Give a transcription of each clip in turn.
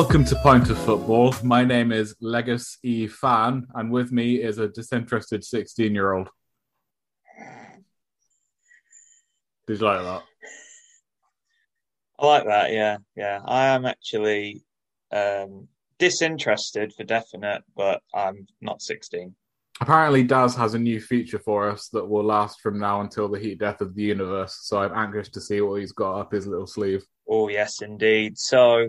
Welcome to Point of Football. My name is Legis E. Fan, and with me is a disinterested 16 year old. Did you like that? I like that. Yeah, yeah. I am actually um, disinterested for definite, but I'm not 16. Apparently, Daz has a new feature for us that will last from now until the heat death of the universe. So I'm anxious to see what he's got up his little sleeve. Oh, yes, indeed. So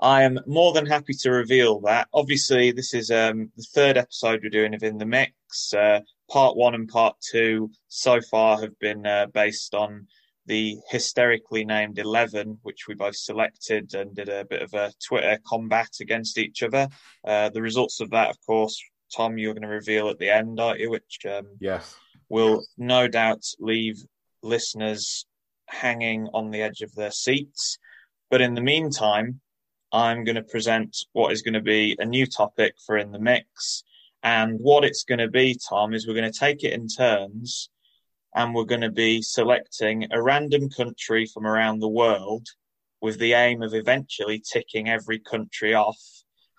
I am more than happy to reveal that. Obviously, this is um, the third episode we're doing of In the Mix. Uh, part one and part two so far have been uh, based on the hysterically named 11, which we both selected and did a bit of a Twitter combat against each other. Uh, the results of that, of course, Tom, you're going to reveal at the end, aren't you? Which um, Yes. will no doubt leave listeners hanging on the edge of their seats. But in the meantime, I'm going to present what is going to be a new topic for In the Mix. And what it's going to be, Tom, is we're going to take it in turns and we're going to be selecting a random country from around the world with the aim of eventually ticking every country off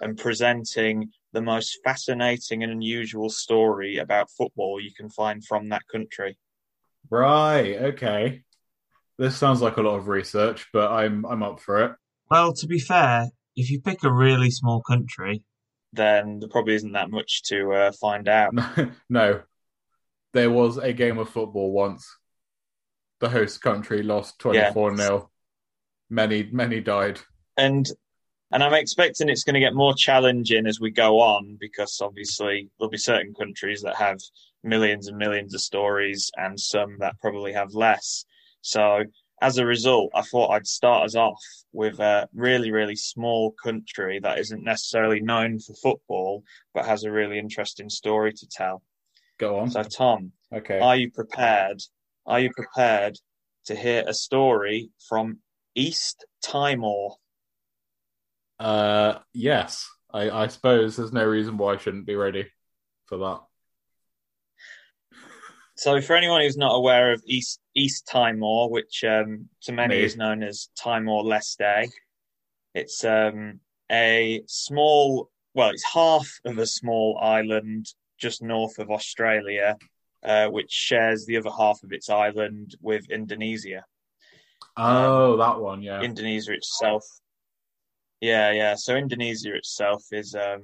and presenting the most fascinating and unusual story about football you can find from that country. Right. Okay. This sounds like a lot of research, but I'm I'm up for it. Well, to be fair, if you pick a really small country, Then there probably isn't that much to uh, find out. no, there was a game of football once. The host country lost twenty four 0 Many many died. and and I'm expecting it's going to get more challenging as we go on because obviously there'll be certain countries that have millions and millions of stories and some that probably have less. So as a result, I thought I'd start us off with a really, really small country that isn't necessarily known for football, but has a really interesting story to tell. Go on. So, Tom, Okay. are you prepared? Are you prepared to hear a story from East Timor? Uh, yes. I, I suppose there's no reason why I shouldn't be ready for that. So, for anyone who's not aware of East East Timor, which um, to many Me. is known as Timor Leste, it's um, a small, well, it's half of a small island just north of Australia, uh, which shares the other half of its island with Indonesia. Oh, that one, yeah. Indonesia itself, yeah, yeah. So Indonesia itself is um,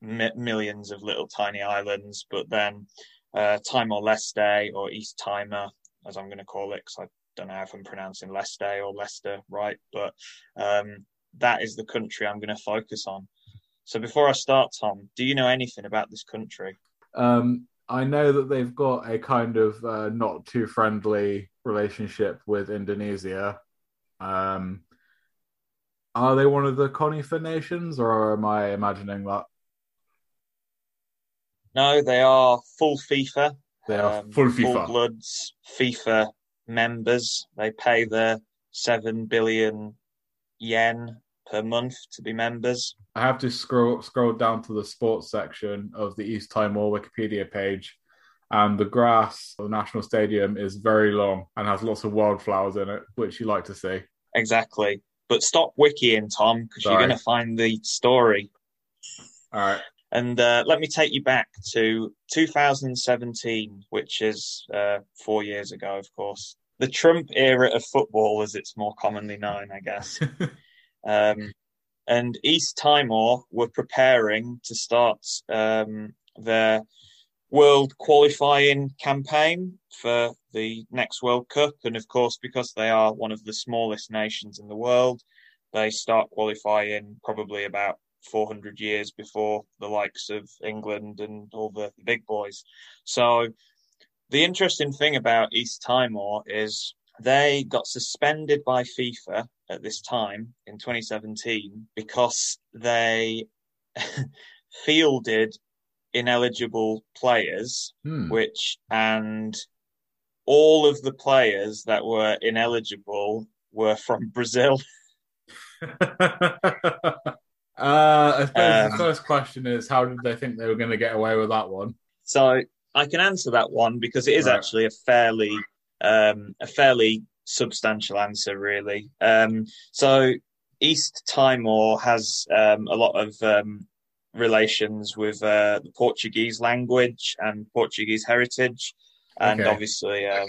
mi- millions of little tiny islands, but then uh, Timor Leste or East Timor, as I'm going to call it, because I don't know if I'm pronouncing Leste or Leicester right, but um, that is the country I'm going to focus on. So before I start, Tom, do you know anything about this country? Um, I know that they've got a kind of uh, not too friendly relationship with Indonesia. Um, are they one of the CONIFA nations, or am I imagining that? No, they are full FIFA. They are um, full FIFA. Full bloods FIFA members. They pay the seven billion yen per month to be members. I have to scroll scroll down to the sports section of the East Timor Wikipedia page, and the grass of the national stadium is very long and has lots of wildflowers in it, which you like to see. Exactly. But stop wikiing, Tom, because you're going to find the story. All right. And uh, let me take you back to 2017, which is uh, four years ago, of course. The Trump era of football, as it's more commonly known, I guess. um, and East Timor were preparing to start um, their world qualifying campaign for the next World Cup. And of course, because they are one of the smallest nations in the world, they start qualifying probably about 400 years before the likes of England and all the, big boys. So the interesting thing about East Timor is they got suspended by FIFA at this time in 2017 because they fielded ineligible players, hmm. which and all of the players that were ineligible were from Brazil. Uh, I suppose um, the first question is how did they think they were going to get away with that one? So I can answer that one because it is right. actually a fairly um, a fairly substantial answer, really. Um, so East Timor has um, a lot of um, relations with uh, the Portuguese language and Portuguese heritage, and okay. obviously uh,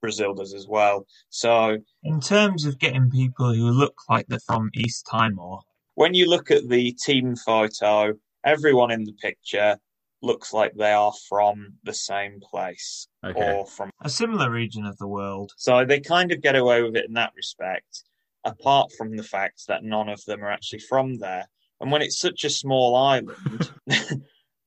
Brazil does as well. So, in terms of getting people who look like they're from East Timor, when you look at the team photo, everyone in the picture looks like they are from the same place okay. or from a similar region of the world. So they kind of get away with it in that respect, apart from the fact that none of them are actually from there. And when it's such a small island,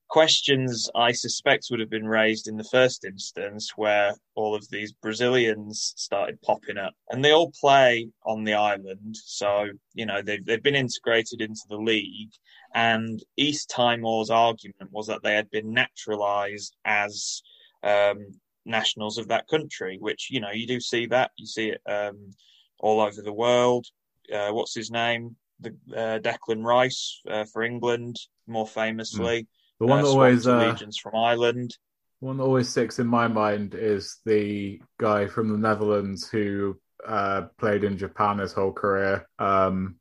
questions I suspect would have been raised in the first instance where all of these Brazilians started popping up and they all play on the island. So, you know, they've, they've been integrated into the league and East Timor's argument was that they had been naturalized as um, nationals of that country, which, you know, you do see that. You see it um, all over the world. Uh, what's his name? The uh, Declan Rice uh, for England, more famously. Mm. The one uh, that always uh, allegiance from Ireland. One that always sticks in my mind is the guy from the Netherlands who uh, played in Japan his whole career. Um,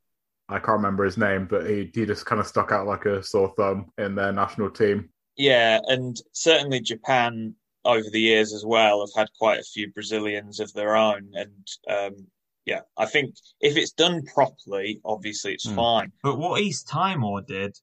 I can't remember his name, but he he just kind of stuck out like a sore thumb in their national team. Yeah, and certainly Japan over the years as well have had quite a few Brazilians of their own, and um, yeah, I think if it's done properly, obviously it's mm. fine. But what East Timor did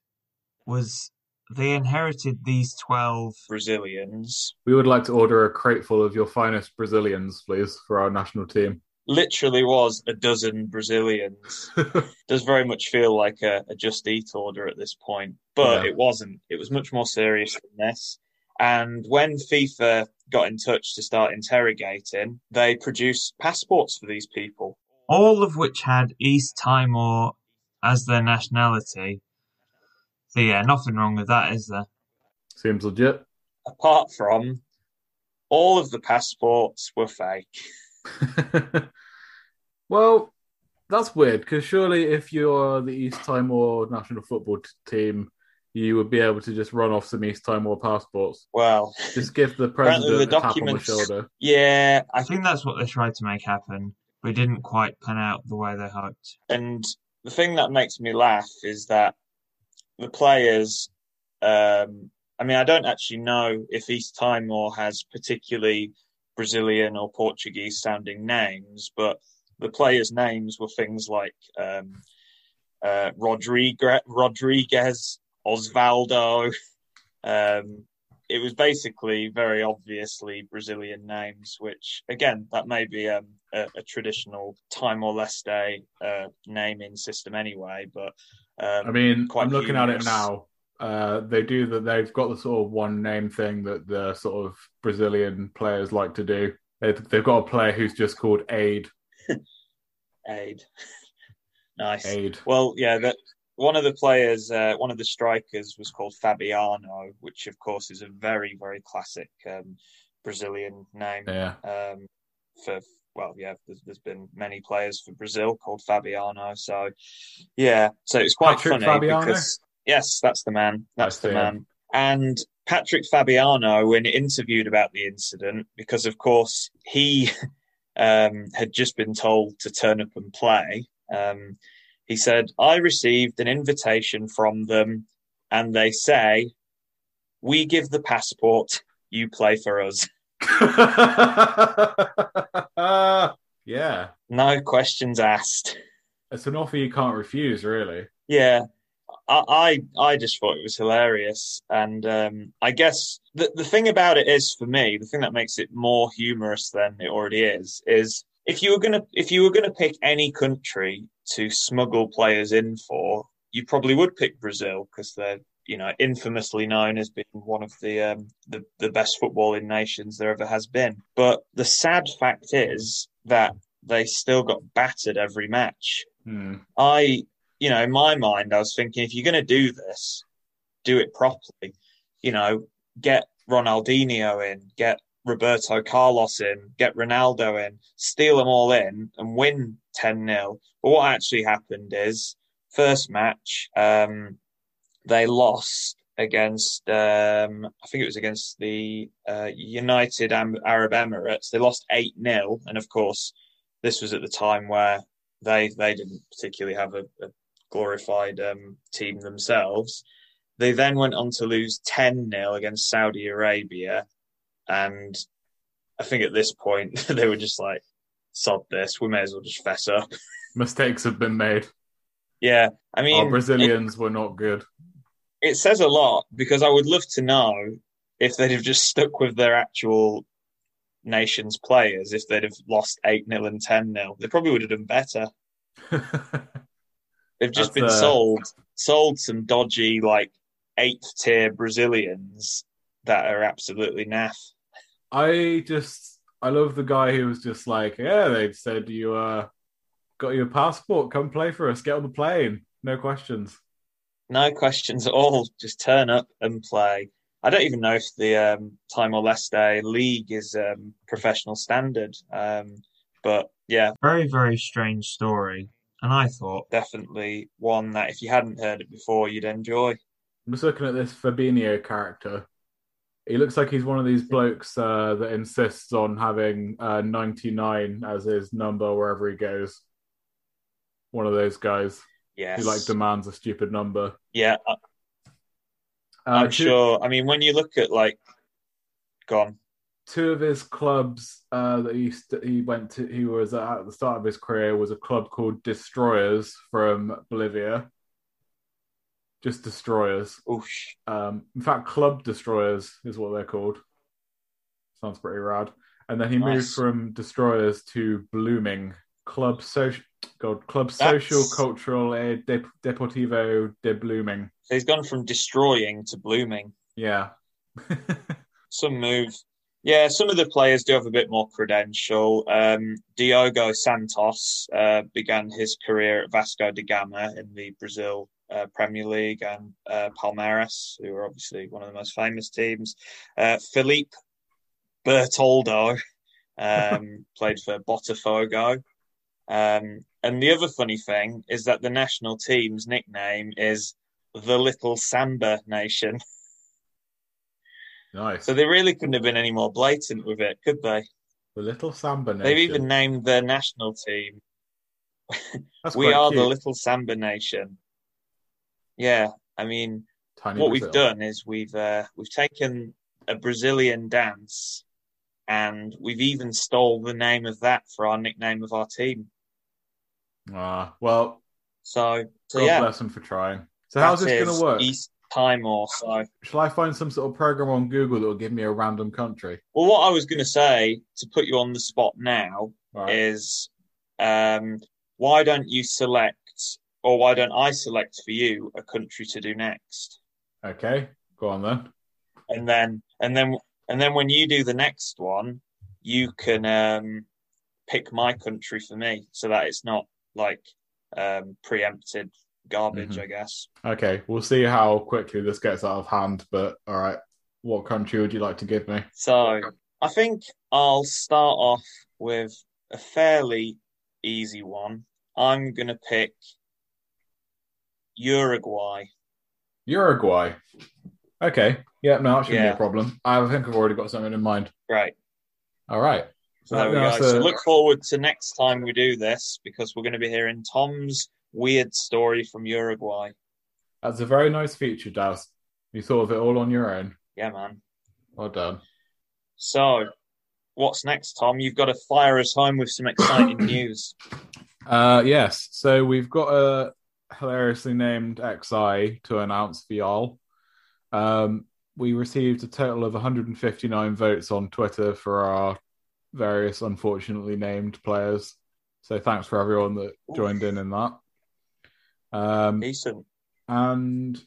was they inherited these 12 Brazilians. We would like to order a crate full of your finest Brazilians, please, for our national team. Literally was a dozen Brazilians. Does very much feel like a, a, just eat order at this point, but yeah. it wasn't. It was much more serious than this. And when FIFA got in touch to start interrogating, they produced passports for these people. All of which had East Timor as their nationality, so yeah, nothing wrong with that, is there? Seems legit. Apart from all of the passports were fake. well, that's weird because surely if you're the East Timor national football t- team, you would be able to just run off some East Timor passports. Well, just give the president the documents, a tap on the shoulder. Yeah, I think that's what they tried to make happen, but it didn't quite pan out the way they hoped. And the thing that makes me laugh is that the players, um, I mean, I don't actually know if East Timor has particularly Brazilian or Portuguese sounding names, but the players' names were things like um, uh, Rodriguez, Rodriguez, Osvaldo. Um, it was basically very obviously Brazilian names, which again, that may be um, a, a, traditional Timor Leste uh, naming system anyway. But um, I mean, I'm looking humorous. at it now. uh, they do that. They've got the sort of one name thing that the sort of Brazilian players like to do. They've, they've got a player who's just called Aid. Aid. nice. Aid. Well, yeah, that one of the players, uh, one of the strikers was called Fabiano, which of course is a very, very classic um, Brazilian name. Yeah. Um, for well, yeah, there's, there's been many players for Brazil called Fabiano. So, yeah, so it's quite Patrick funny Fabiano? because yes, that's the man. That's the man. And Patrick Fabiano, when interviewed about the incident, because of course he um, had just been told to turn up and play, um, he said, I received an invitation from them, and they say, We give the passport, you play for us. yeah, No questions asked. it's an offer you can't refuse, really. Yeah, I I, I just thought it was hilarious, and um, I guess the the thing about it is for me, the thing that makes it more humorous than it already is, is if you were gonna if you were gonna pick any country to smuggle players in for, you probably would pick Brazil because they're you know infamously known as being one of the um, the the best footballing nations there ever has been. But the sad fact is that they still got battered every match. Hmm. I, you know, in my mind, I was thinking if you're going to do this, do it properly. You know, get Ronaldinho in, get Roberto Carlos in, get Ronaldo in, steal them all in and win 10 0. But what actually happened is, first match, um, they lost against, um, I think it was against the uh, United Arab Emirates. They lost 8 0. And of course, this was at the time where they they didn't particularly have a, a glorified um, team themselves. They then went on to lose 10 0 against Saudi Arabia. And I think at this point, they were just like, sod this, we may as well just fess up. Mistakes have been made. Yeah, I mean, Our Brazilians were not good. It, says a lot because I would love to know if they'd have just stuck with their actual nation's players, if they'd have lost 8 0 and 10 0. They probably would have done better. They've just That's, been uh, sold sold some dodgy like eighth tier Brazilians that are absolutely naff. I just I love the guy who was just like, yeah, they said you uh got your passport, come play for us, get on the plane, no questions. No questions at all. Just turn up and play. I don't even know if the um, Timor Leste league is um, professional standard, um, but yeah, Very, very strange story. And I thought, definitely one that if you hadn't heard it before, you'd enjoy. I'm just looking at this Fabinho character. He looks like he's one of these blokes uh, that insists on having uh, 99 as his number wherever he goes. One of those guys Yes, who like demands a stupid number. yeah, I- Uh, I'm two- sure. I mean, when you look at like, gone. two of his clubs uh, that he st- he went to he was at the start of his career was a club called Destroyers from Bolivia. Just Destroyers. Oosh. Um, in fact, Club Destroyers is what they're called. Sounds pretty rad. And then he moved from Destroyers to Blooming Club Social. God, Club That's- Social Cultural e De- Deportivo de Blooming. So he's gone from destroying to blooming. Yeah. some move. Yeah, some of the players do have a bit more credential. Um, Diogo Santos uh, began his career at Vasco da Gama in the Brazil uh, Premier League and uh, Palmeiras, who are obviously one of the most famous teams. Uh, Felipe Bertoldo um, played for Botafogo. Um, and the other funny thing is that the national team's nickname is the Little Samba Nation. nice. So they really couldn't have been any more blatant with it, could they? the Little Samba Nation. They've even named their national team. That's we are cute. the Little Samba Nation. Yeah, I mean, Tiny what Brazil. we've done is we've uh, we've taken a Brazilian dance, and we've even stole the name of that for our nickname of our team. Ah, well, So, so God yeah, bless them for trying. So how's this going to work? East Timor. So, Shall I find some sort of program on Google that will give me a random country? well, what I was going to say to put you on the spot now Right. is um, why don't you select or why don't I select for you a country to do next? Okay, go on then. and then and then and then when you do the next one, you can um, pick my country for me, so that it's not like um, preempted garbage. Mhm. I guess. Okay, we'll see how quickly this gets out of hand. But all right, what country would you like to give me? So I think I'll start off with a fairly easy one. I'm gonna pick Uruguay. Uruguay. Okay. Yeah, no, that shouldn't be a problem. I think I've already got something in mind. Right. All right. So there we go. So look forward to next time we do this because we're going to be hearing Tom's weird story from Uruguay. That's a very nice feature, Daz. You thought of it all on your own. Yeah, man. Well done. So, what's next, Tom? You've got to fire us home with some exciting news. Uh, yes. So we've got a hilariously named XI to announce for y'all. Um, we received a total of 159 votes on Twitter for our various unfortunately named players. So thanks for everyone that joined in in that. Um, Decent. and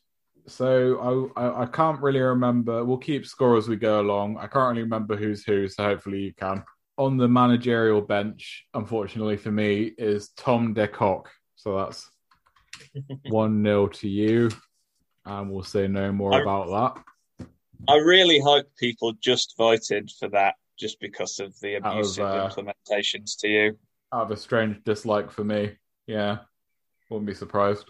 so I, I I can't really remember. We'll keep score as we go along. I can't really remember who's who, so hopefully you can. On the managerial bench, unfortunately for me, is Tom DeCock. So that's one 0 to you, and we'll say no more I- about that. I really hope people just voted for that just because of the Out of, abusive uh, implementations to you. Out of a strange dislike for me, yeah, wouldn't be surprised.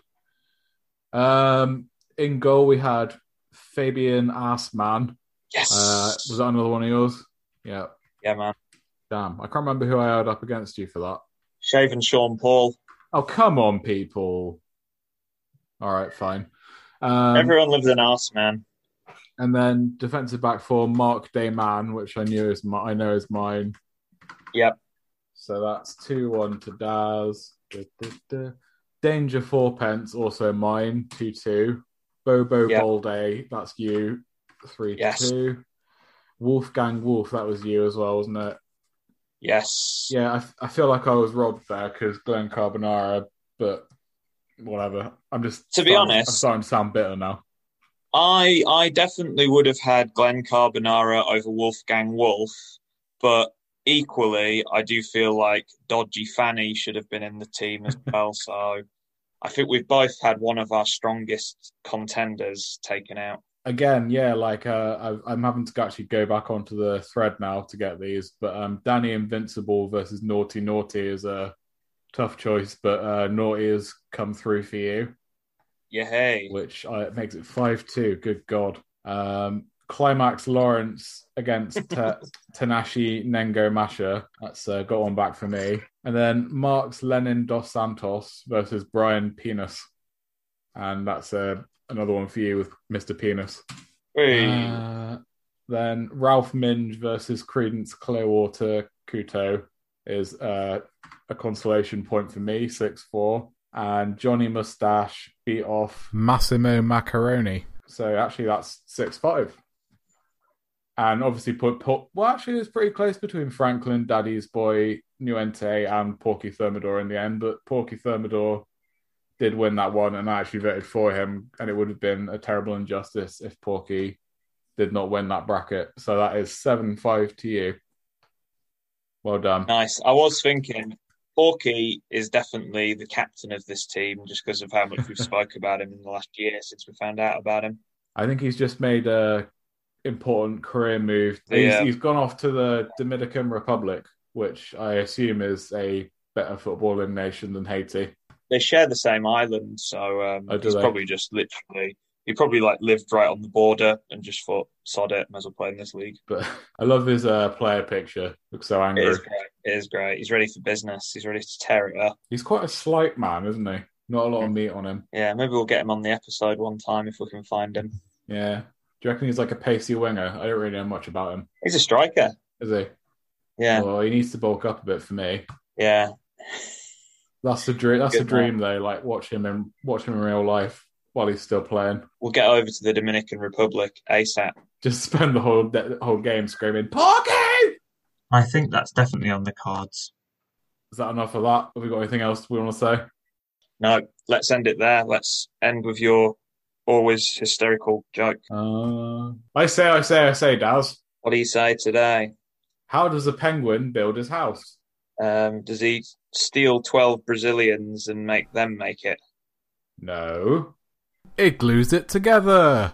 Um, in goal we had Fabian Assman. Yes. Uh, was that another one of yours? Yeah. yeah, man. Damn, I can't remember who I had up against you for that. Shaven Sean Paul. Oh, come on, people. All right, fine. Um, Everyone lives an arse, man. And then defensive back for Mark Dayman, which I knew is my, I know is mine. Yep. So that's two one to Daz. Da, da, da. Danger Fourpence, also mine. Two two. Bobo Yep. Baldé, that's you. Three Yes. two. Wolfgang Wolf, that was you as well, wasn't it? Yes. Yeah, I, I feel like I was robbed there because Glenn Carbonara, but whatever. I'm just To be starting- honest- I'm starting to sound bitter now. I I definitely would have had Glenn Carbonara over Wolfgang Wolf, but equally, I do feel like Dodgy Fanny should have been in the team as well. so I think we've both had one of our strongest contenders taken out. Again, yeah, like uh, I've, I'm having to actually go back onto the thread now to get these, but um, Danny Invincibile versus Naughty Naughty is a tough choice, but uh, Naughty has come through for you, Yeah, hey. which uh, makes it five two. Good God. Um, Climax Lawrence against Ta- Tanashi Nengo Masha. That's uh, got one back for me. And then Marks Lenin dos Santos versus Brian Penis. And that's uh, another one for you with Mr. Penis. Hey. Uh, then Ralph Minge versus Creedence Clearwater Couto is uh, a consolation point for me, 6 4. And Johnny Mustache beat off Massimo Macaroni. So actually, that's 6 5. And obviously, put, put well, actually, it's pretty close between Franklin, Daddy's Boy, Nuente, and Porky Thermidor in the end. But Porky Thermidor did win that one, and I actually voted for him. And it would have been a terrible injustice if Porky did not win that bracket. So that is 7 5 to you. Well done. Nice. I was thinking Porky is definitely the captain of this team just because of how much we've spoke about him in the last year since we found out about him. I think he's just made a important career move. He's, Yeah. he's gone off to the Dominican Republic, which I assume is a better footballing nation than Haiti. They share the same island, so um, Oh, he's they? probably just literally he probably like lived right on the border and just thought, sod it, might as well play in this league. But I love his uh, player picture. Looks so angry. is great. It is great. He's ready for business. He's ready to tear it up. He's quite a slight man, isn't he? Not a lot of meat on him. Yeah, maybe we'll get him on the episode one time if we can find him. Yeah. Do you reckon he's like a pacey winger? I don't really know much about him. He's a striker. Is he? Yeah, Well, he needs to bulk up a bit for me. yeah. That's the dream. That's the Good man. dream, though. Like watch him and watch him in real life while he's still playing. We'll get over to the Dominican Republic ASAP. Just spend the whole the whole game screaming "Porky!" I think that's definitely on the cards. Is that enough of that? Have we got anything else we want to say? No, let's end it there. Let's end with your always hysterical joke. Uh, I say, I say, I say, Daz. What do you say today? How does a penguin build his house? Um, does he steal 12 Brazilians and make them make it? No. It glues it together.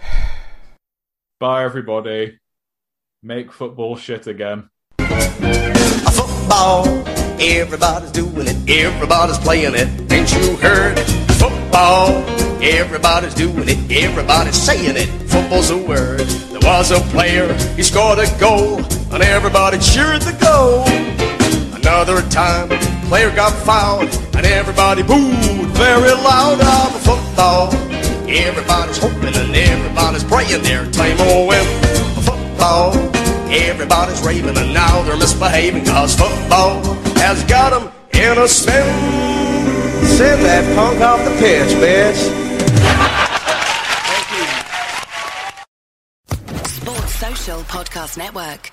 Bye, everybody. Make football shit again. Football, everybody's doing it, everybody's playing it. Ain't you heard? Football, everybody's doing it, everybody's saying it. Football's a word. There was a player, he scored a goal, and everybody cheered the goal. Another time, player got fouled, and everybody booed very loud of football. Everybody's hoping and everybody's praying their time will win. Football, everybody's raving, and now they're misbehaving, cause football has got them in a spin. Send that punk off the pitch, bitch. Sports Social Podcast Network.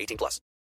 18 plus.